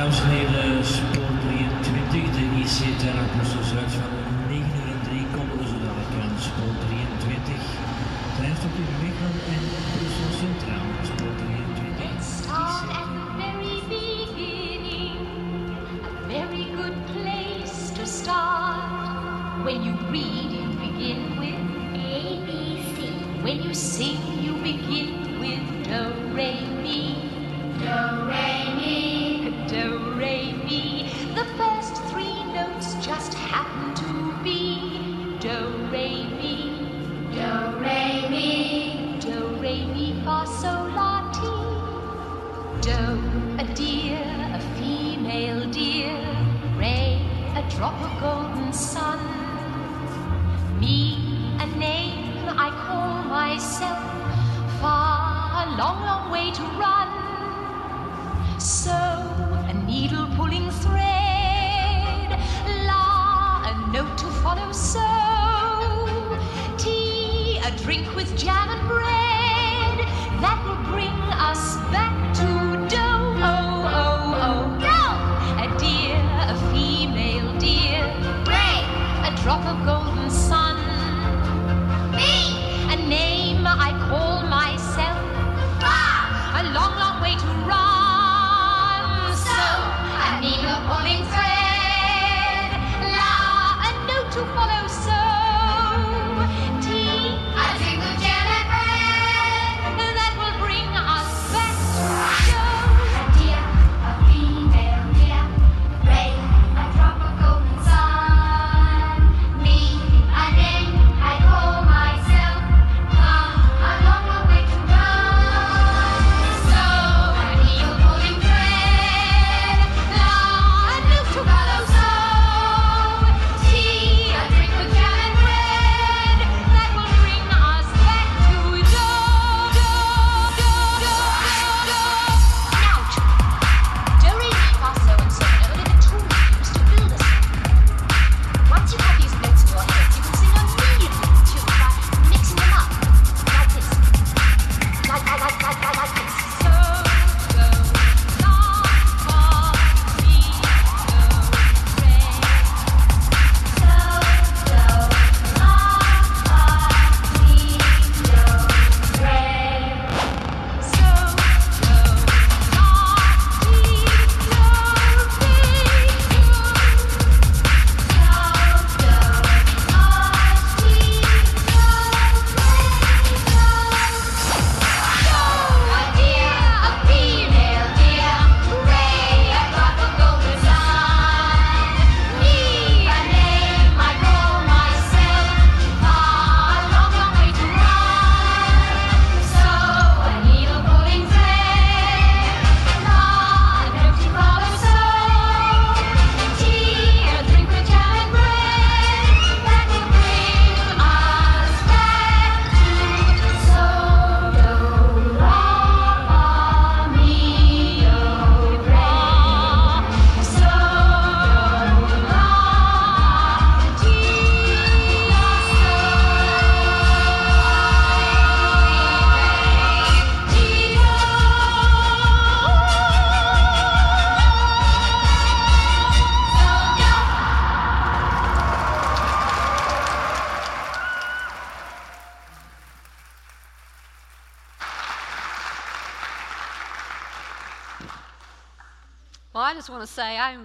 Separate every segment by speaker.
Speaker 1: Dames en heren, spoor 23, de IC ter Brussel Zuid van 9 uur en 3 komen we zo dadelijk aan. Spoor 23, treinstop in Mechelen en Brussel Centraal. Spoor 23,
Speaker 2: Start
Speaker 1: IC.
Speaker 2: at the very beginning, a very good place to start. When you read, you begin with A, B, C. When you sing,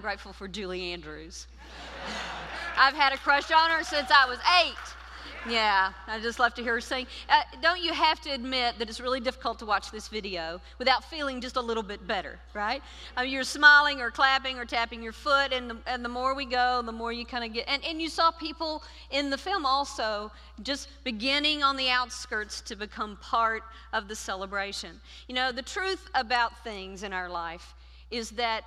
Speaker 3: grateful for Julie Andrews. I've had a crush on her since I was eight. Yeah, I just love to hear her sing. Uh, don't you have to admit that it's really difficult to watch this video without feeling just a little bit better, right? I mean, you're smiling or clapping or tapping your foot, and the, and the more we go, the more you kind of get. And, and you saw people in the film also just beginning on the outskirts to become part of the celebration. You know, the truth about things in our life is that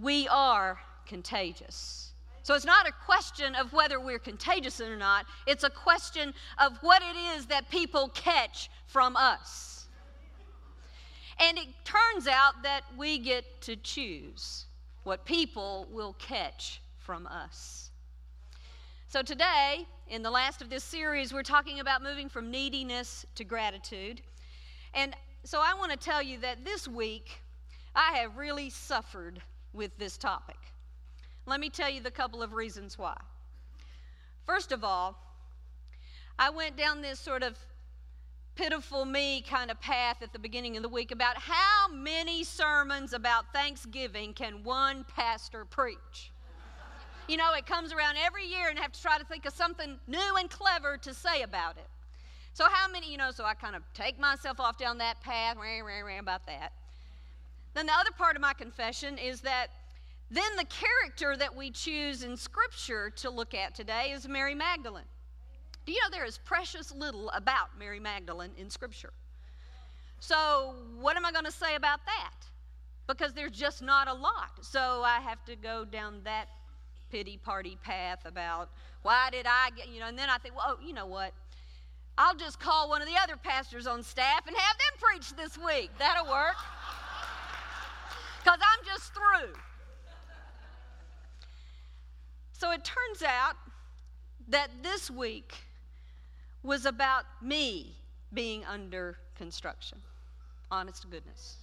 Speaker 3: we are contagious. So it's not a question of whether we're contagious or not, it's a question of what it is that people catch from us. And it turns out that we get to choose what people will catch from us. So today, in the last of this series, we're talking about moving from neediness to gratitude. And so I want to tell you that this week, I have really suffered with this topic. Let me tell you the couple of reasons why. First of all, I went down this sort of pitiful me kind of path at the beginning of the week about how many sermons about Thanksgiving can one pastor preach. You know, it comes around every year and I have to try to think of something new and clever to say about it. So, how many, you know, so I kind of take myself off down that path, rah, rah, rah, about that. Then the other part of my confession is that then the character that we choose in Scripture to look at today is Mary Magdalene. Do you know there is precious little about Mary Magdalene in Scripture? So, what am I going to say about that? Because there's just not a lot. So, I have to go down that pity party path about why did I get, you know, and then I think, well, oh, you know what? I'll just call one of the other pastors on staff and have them preach this week. That'll work. Because I'm just through. So it turns out that this week was about me being under construction. Honest to goodness.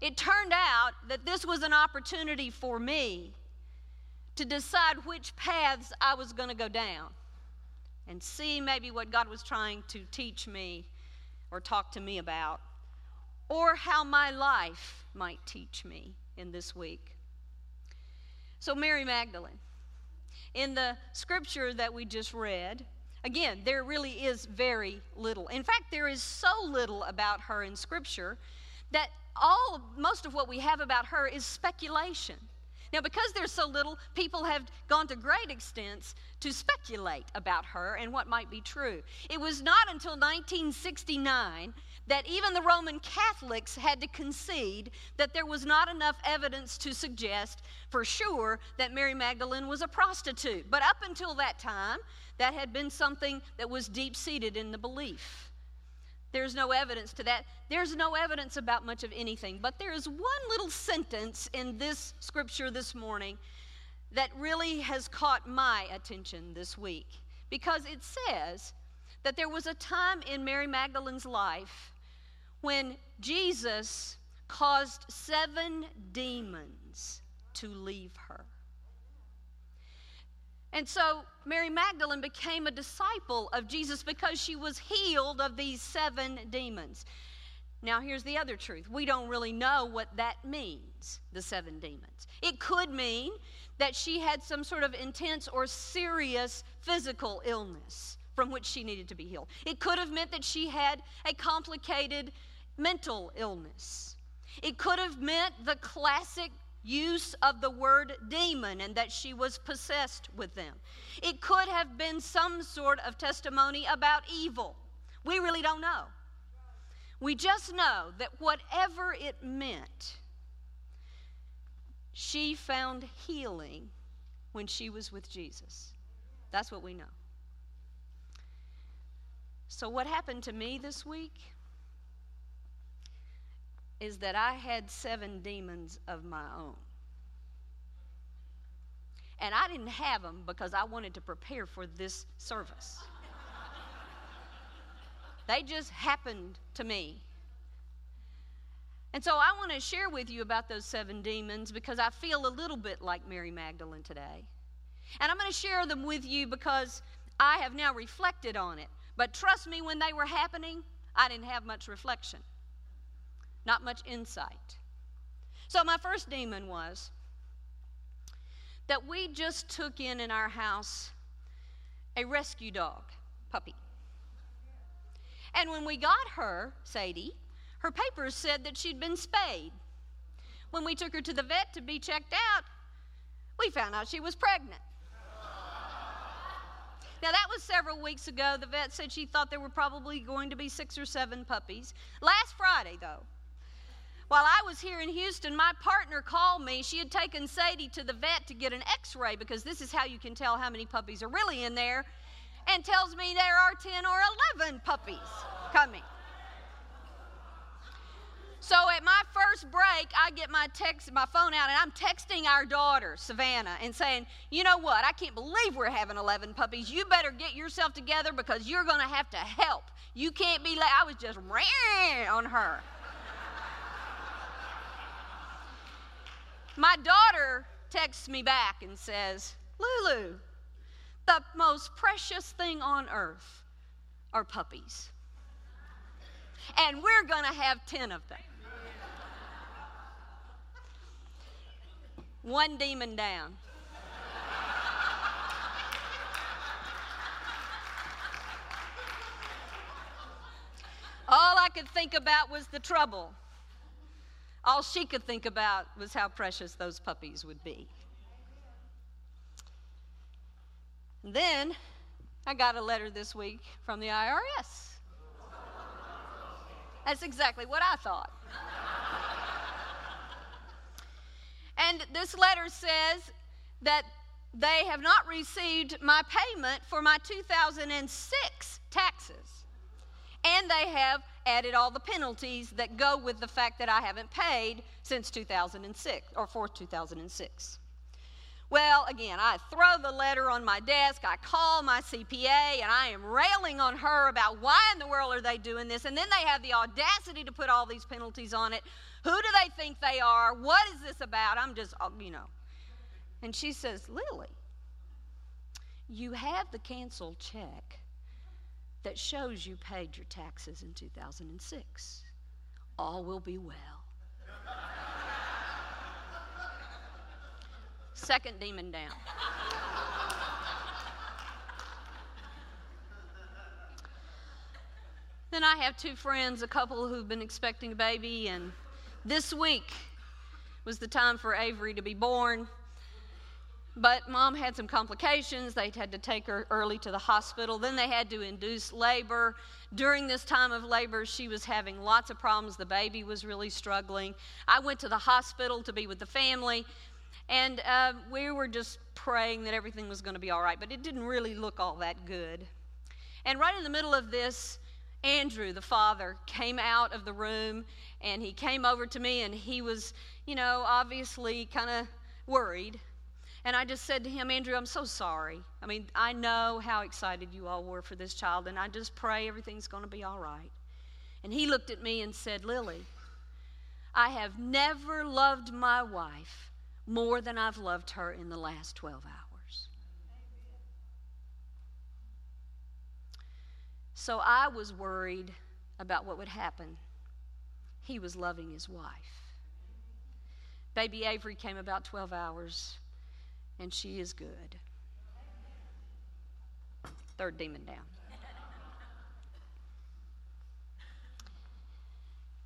Speaker 3: It turned out that this was an opportunity for me to decide which paths I was going to go down and see maybe what God was trying to teach me or talk to me about, or how my life might teach me in this week. So, Mary Magdalene, in the scripture that we just read, again, there really is very little. In fact, there is so little about her in scripture that all most of what we have about her is speculation. Now, because there's so little, people have gone to great extents to speculate about her and what might be true. It was not until 1969 that even the Roman Catholics had to concede that there was not enough evidence to suggest for sure that Mary Magdalene was a prostitute. But up until that time, that had been something that was deep seated in the belief. There's no evidence to that. There's no evidence about much of anything. But there is one little sentence in this scripture this morning that really has caught my attention this week because it says that there was a time in Mary Magdalene's life when Jesus caused seven demons to leave her. And so Mary Magdalene became a disciple of Jesus because she was healed of these seven demons. Now, here's the other truth we don't really know what that means, the seven demons. It could mean that she had some sort of intense or serious physical illness from which she needed to be healed. It could have meant that she had a complicated mental illness. It could have meant the classic use of the word demon and that she was possessed with them. It could have been some sort of testimony about evil. We really don't know. We just know that whatever it meant, she found healing when she was with Jesus. That's what we know. So, what happened to me this week is that I had seven demons of my own. And I didn't have them because I wanted to prepare for this service. they just happened to me. And so I want to share with you about those seven demons because I feel a little bit like Mary Magdalene today. And I'm going to share them with you because I have now reflected on it. But trust me, when they were happening, I didn't have much reflection not much insight. So, my first demon was that we just took in in our house a rescue dog, puppy. And when we got her, Sadie, her papers said that she'd been spayed. When we took her to the vet to be checked out, we found out she was pregnant. Now, that was several weeks ago. The vet said she thought there were probably going to be six or seven puppies. Last Friday, though, while I was here in Houston, my partner called me. She had taken Sadie to the vet to get an x ray because this is how you can tell how many puppies are really in there, and tells me there are 10 or 11 puppies coming. So at my first break, I get my text, my phone out, and I'm texting our daughter, Savannah, and saying, You know what? I can't believe we're having 11 puppies. You better get yourself together because you're going to have to help. You can't be like, I was just ran on her. My daughter texts me back and says, Lulu, the most precious thing on earth are puppies. And we're going to have 10 of them. One demon down. All I could think about was the trouble. All she could think about was how precious those puppies would be. then I got a letter this week from the IRS. That's exactly what I thought. and this letter says that they have not received my payment for my 2006 taxes. And they have added all the penalties that go with the fact that I haven't paid since 2006 or for 2006. Well, again, I throw the letter on my desk, I call my CPA, and I am railing on her about why in the world are they doing this? And then they have the audacity to put all these penalties on it. Who do they think they are? What is this about? I'm just, uh, you know. And she says, Lily, you have the canceled check that shows you paid your taxes in 2006. All will be well. Second demon down. then I have two friends, a couple who've been expecting a baby, and this week was the time for Avery to be born. But mom had some complications. They had to take her early to the hospital. Then they had to induce labor. During this time of labor, she was having lots of problems. The baby was really struggling. I went to the hospital to be with the family, and uh, we were just praying that everything was going to be all right, but it didn't really look all that good. And right in the middle of this, Andrew, the father, came out of the room and he came over to me and he was, you know, obviously kind of worried. And I just said to him, Andrew, I'm so sorry. I mean, I know how excited you all were for this child, and I just pray everything's going to be all right. And he looked at me and said, Lily, I have never loved my wife more than I've loved her in the last 12 hours. So I was worried about what would happen. He was loving his wife. Baby Avery came about 12 hours and she is good. Third demon down.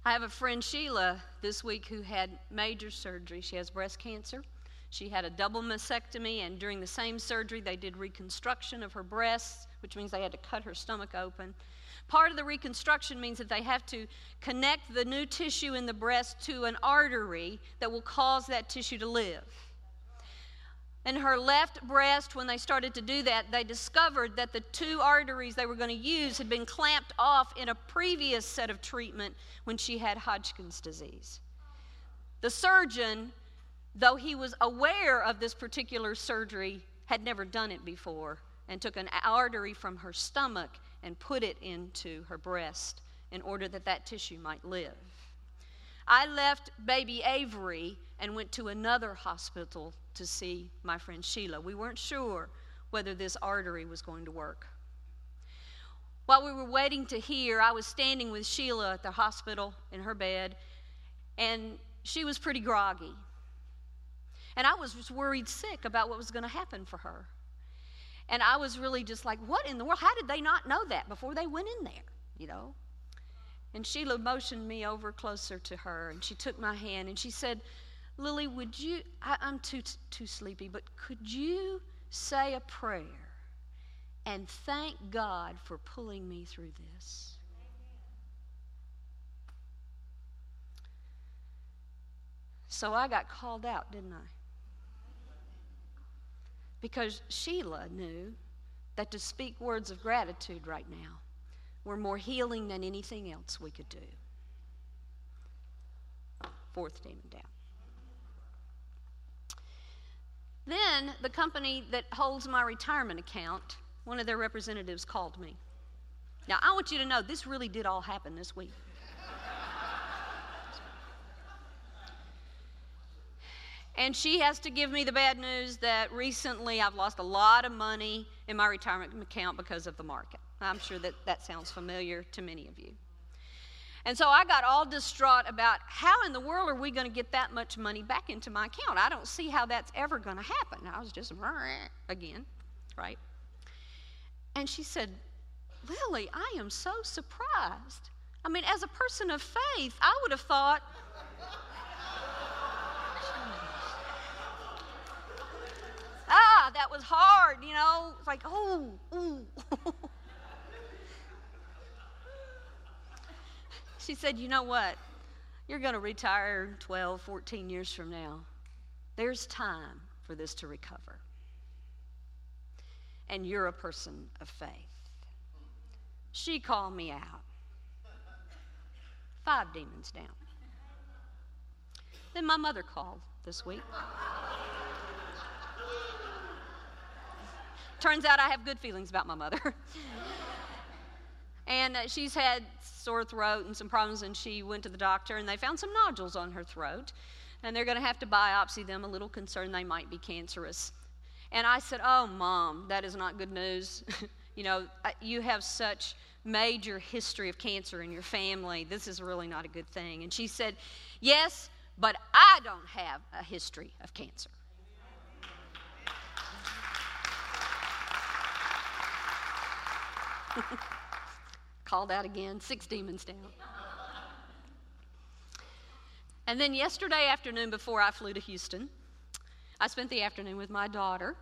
Speaker 3: I have a friend, Sheila, this week who had major surgery. She has breast cancer. She had a double mastectomy, and during the same surgery, they did reconstruction of her breasts, which means they had to cut her stomach open. Part of the reconstruction means that they have to connect the new tissue in the breast to an artery that will cause that tissue to live in her left breast, when they started to do that, they discovered that the two arteries they were going to use had been clamped off in a previous set of treatment when she had Hodgkin's disease. The surgeon, though he was aware of this particular surgery, had never done it before and took an artery from her stomach and put it into her breast in order that that tissue might live. I left baby Avery and went to another hospital to see my friend Sheila. We weren't sure whether this artery was going to work. While we were waiting to hear, I was standing with Sheila at the hospital in her bed, and she was pretty groggy. And I was worried sick about what was going to happen for her. And I was really just like, what in the world? How did they not know that before they went in there? You know? And Sheila motioned me over closer to her, and she took my hand and she said, Lily, would you, I, am too, too sleepy, but could you say a prayer and thank God for pulling me through this? So I got called out, didn't I? Because Sheila knew that to speak words of gratitude right now were more healing than anything else we could do. Fourth demon down. Then the company that holds my retirement account, one of their representatives called me. Now, I want you to know this really did all happen this week. And she has to give me the bad news that recently I've lost a lot of money in my retirement account because of the market. I'm sure that that sounds familiar to many of you. And so I got all distraught about how in the world are we going to get that much money back into my account? I don't see how that's ever going to happen. I was just again, right? And she said, Lily, I am so surprised. I mean, as a person of faith, I would have thought, ah, that was hard, you know. It's like, oh, ooh. she said, You know what? You're going to retire 12, 14 years from now. There's time for this to recover. And you're a person of faith. She called me out. Five demons down. Then my mother called this week. Turns out I have good feelings about my mother. and uh, she's had sore throat and some problems, and she went to the doctor, and they found some nodules on her throat. And they're going to have to biopsy them, a little concerned they might be cancerous. And I said, Oh, mom, that is not good news. you know, you have such major history of cancer in your family. This is really not a good thing. And she said, Yes, but I don't have a history of cancer. Called out again, six demons down. And then yesterday afternoon, before I flew to Houston, I spent the afternoon with my daughter.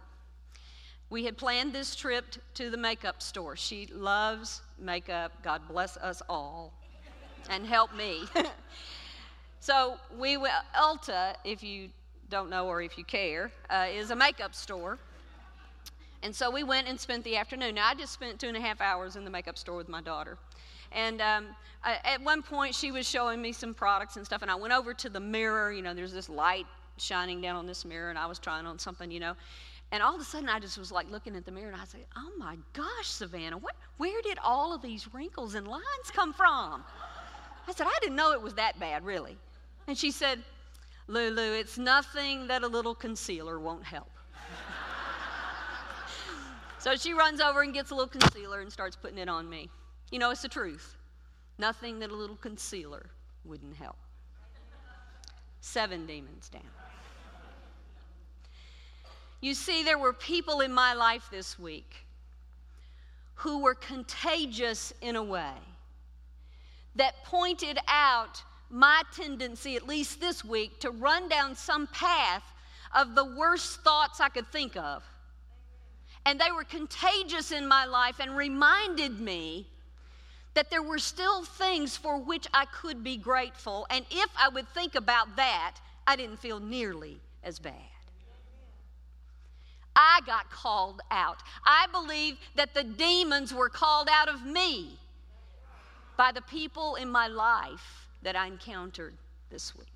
Speaker 3: We had planned this trip to the makeup store. She loves makeup. God bless us all and help me. so we went, Ulta, if you don't know or if you care, uh, is a makeup store. And so we went and spent the afternoon. Now, I just spent two and a half hours in the makeup store with my daughter. And um, I, at one point, she was showing me some products and stuff, and I went over to the mirror. You know, there's this light shining down on this mirror, and I was trying on something, you know. And all of a sudden, I just was like looking at the mirror, and I said, "Oh my gosh, Savannah, what, where did all of these wrinkles and lines come from?" I said, "I didn't know it was that bad, really." And she said, "Lulu, it's nothing that a little concealer won't help." So she runs over and gets a little concealer and starts putting it on me. You know, it's the truth. Nothing that a little concealer wouldn't help. Seven demons down. You see, there were people in my life this week who were contagious in a way that pointed out my tendency, at least this week, to run down some path of the worst thoughts I could think of and they were contagious in my life and reminded me that there were still things for which I could be grateful. And if I would think about that, I didn't feel nearly as bad. I got called out. I believe that the demons were called out of me by the people in my life that I encountered this week.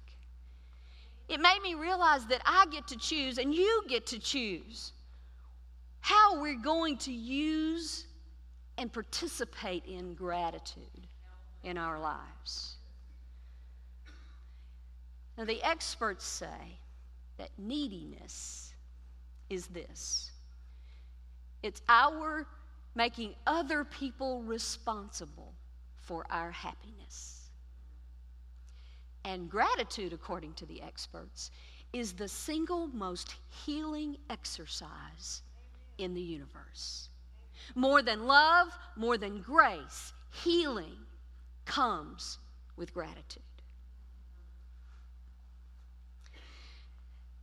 Speaker 3: It made me realize that I get to choose and you get to choose how we're going to use and participate in gratitude in our lives. Now, the experts say that neediness is this it's our making other people responsible for our happiness. And gratitude, according to the experts, is the single most healing exercise in the universe. More than love, more than grace, healing comes with gratitude.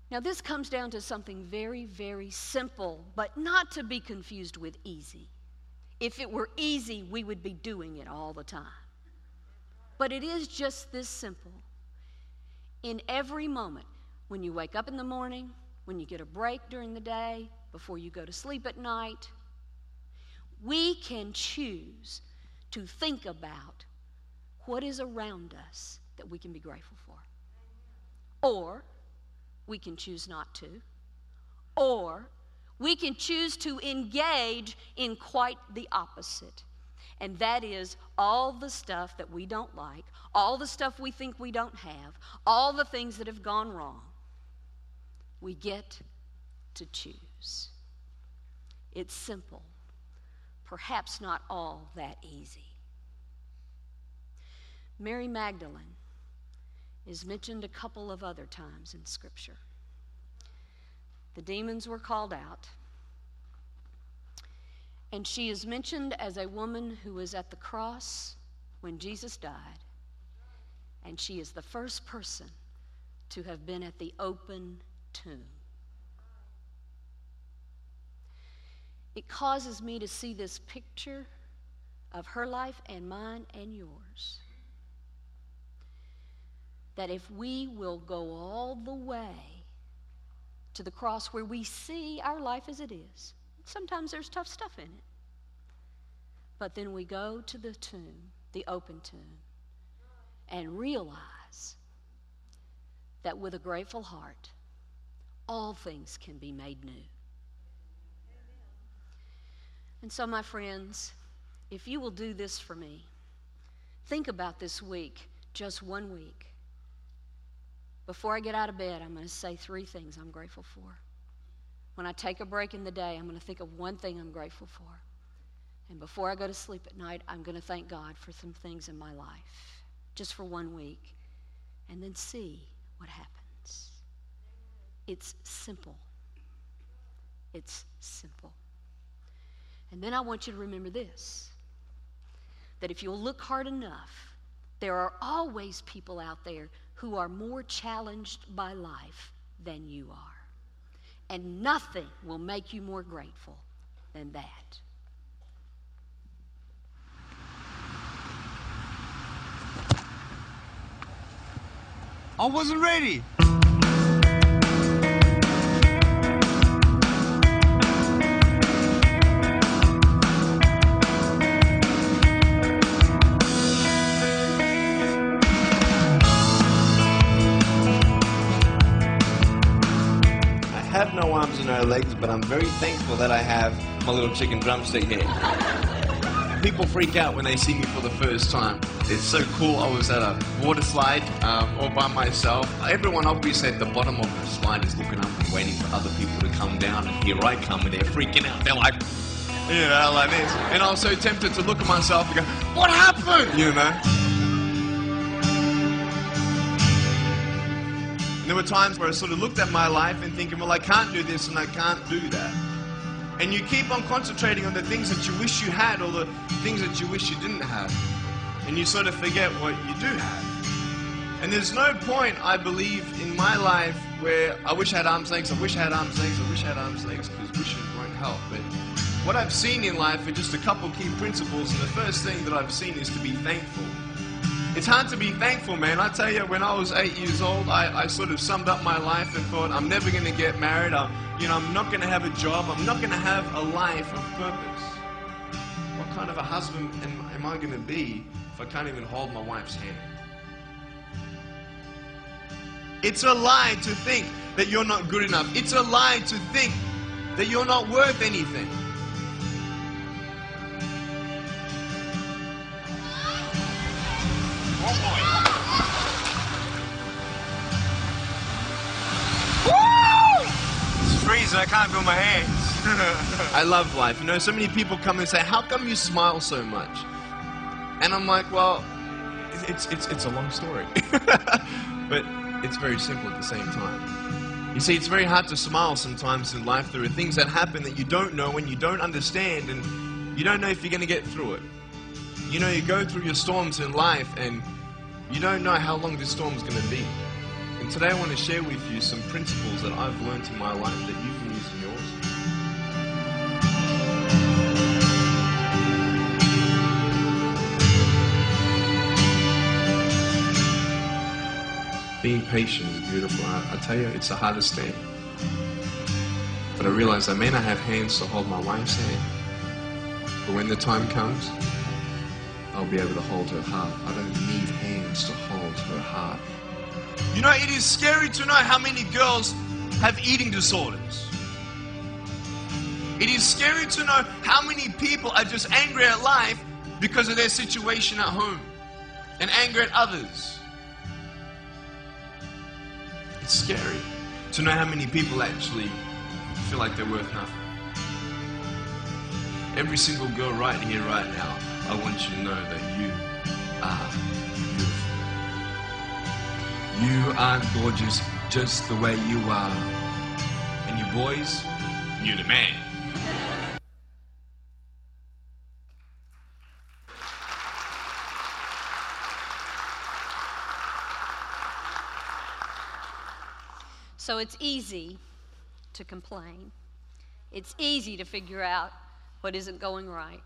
Speaker 3: Now, this comes down to something very, very simple, but not to be confused with easy. If it were easy, we would be doing it all the time. But it is just this simple. In every moment, when you wake up in the morning, when you get a break during the day, before you go to sleep at night. We can choose to think about what is around us that we can be grateful for. Or we can choose not to. Or we can choose to engage in quite the opposite. And that is all the stuff that we don't like, all the stuff we think we don't have, all the things that have gone wrong. we get to choose. It's simple, perhaps not all that easy. Mary Magdalene is mentioned a couple of other times in Scripture. The demons were called out, and she is mentioned as a woman who was at the cross when Jesus died, and she is the first person to have been at the open tomb. It causes me to see this picture of her life and mine and yours that if we will go all the way to the cross where we see our life as it is, sometimes there's tough stuff in it. But then we go to the tomb, the open tomb, and realize that with a grateful heart, all things can be made new. And so, my friends, if you will do this for me, think about this week, just one week. Before I get out of bed, I'm going to say three things I'm grateful for. When I take a break in the day, I'm going to think of one thing I'm grateful for. And before I go to sleep at night, I'm going to thank God for some things in my life, just for one week, and then see what happens. It's simple. It's simple. And then I want you to remember this that if you'll look hard enough, there are always people out there who are more challenged by life than you are. And nothing will make you more grateful than that.
Speaker 4: I wasn't ready. Legs, but I'm very thankful that I have my little chicken drumstick here. People freak out when they see me for the first time. It's so cool. I was at a water slide um, all by myself. Everyone obviously at the bottom of the slide is looking up and waiting for other people to come down, and here I come, and they're freaking out. They're like, you know, like this. And I was so tempted to look at myself and go, what happened? You know? And there were times where I sort of looked at my life and thinking, well, I can't do this and I can't do that. And you keep on concentrating on the things that you wish you had or the things that you wish you didn't have. And you sort of forget what you do have. And there's no point, I believe, in my life where I wish I had arms lengths, I wish I had arms lengths, I wish I had arms lengths, because wishing won't help. But what I've seen in life are just a couple key principles. And the first thing that I've seen is to be thankful. It's hard to be thankful, man. I tell you, when I was eight years old, I, I sort of summed up my life and thought, I'm never going to get married. I'm, you know, I'm not going to have a job. I'm not going to have a life of purpose. What kind of a husband am, am I going to be if I can't even hold my wife's hand? It's a lie to think that you're not good enough. It's a lie to think that you're not worth anything. It's freezing. I can't feel my hands. I love life. You know, so many people come and say, "How come you smile so much?" And I'm like, "Well, it's it's it's a long story, but it's very simple at the same time." You see, it's very hard to smile sometimes in life. There are things that happen that you don't know and you don't understand, and you don't know if you're going to get through it. You know, you go through your storms in life, and you don't know how long this storm is going to be. And today I want to share with you some principles that I've learned in my life that you can use in yours. Being patient is beautiful. I, I tell you, it's the hardest thing. But I realize I may not have hands to hold my wife's hand. But when the time comes, I'll be able to hold her heart. I don't need hands to hold her heart. You know, it is scary to know how many girls have eating disorders. It is scary to know how many people are just angry at life because of their situation at home and angry at others. It's scary to know how many people actually feel like they're worth nothing. Every single girl right here, right now, I want you to know that you are. You are gorgeous just the way you are. And you boys, you're the man.
Speaker 3: So it's easy to complain. It's easy to figure out what isn't going right.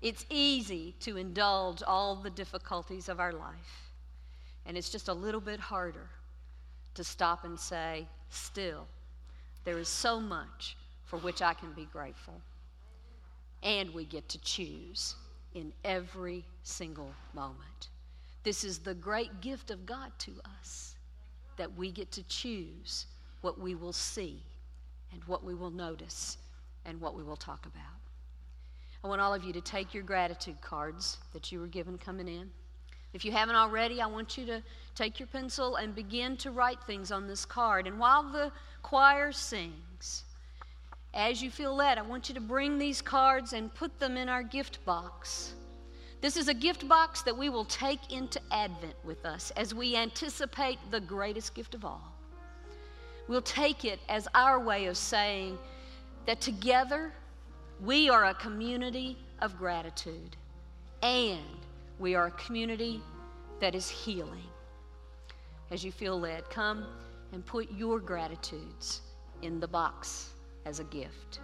Speaker 3: It's easy to indulge all the difficulties of our life. And it's just a little bit harder to stop and say, still, there is so much for which I can be grateful. And we get to choose in every single moment. This is the great gift of God to us that we get to choose what we will see and what we will notice and what we will talk about. I want all of you to take your gratitude cards that you were given coming in. If you haven't already, I want you to take your pencil and begin to write things on this card. And while the choir sings, as you feel led, I want you to bring these cards and put them in our gift box. This is a gift box that we will take into Advent with us as we anticipate the greatest gift of all. We'll take it as our way of saying that together we are a community of gratitude and we are a community that is healing. As you feel led, come and put your gratitudes in the box as a gift.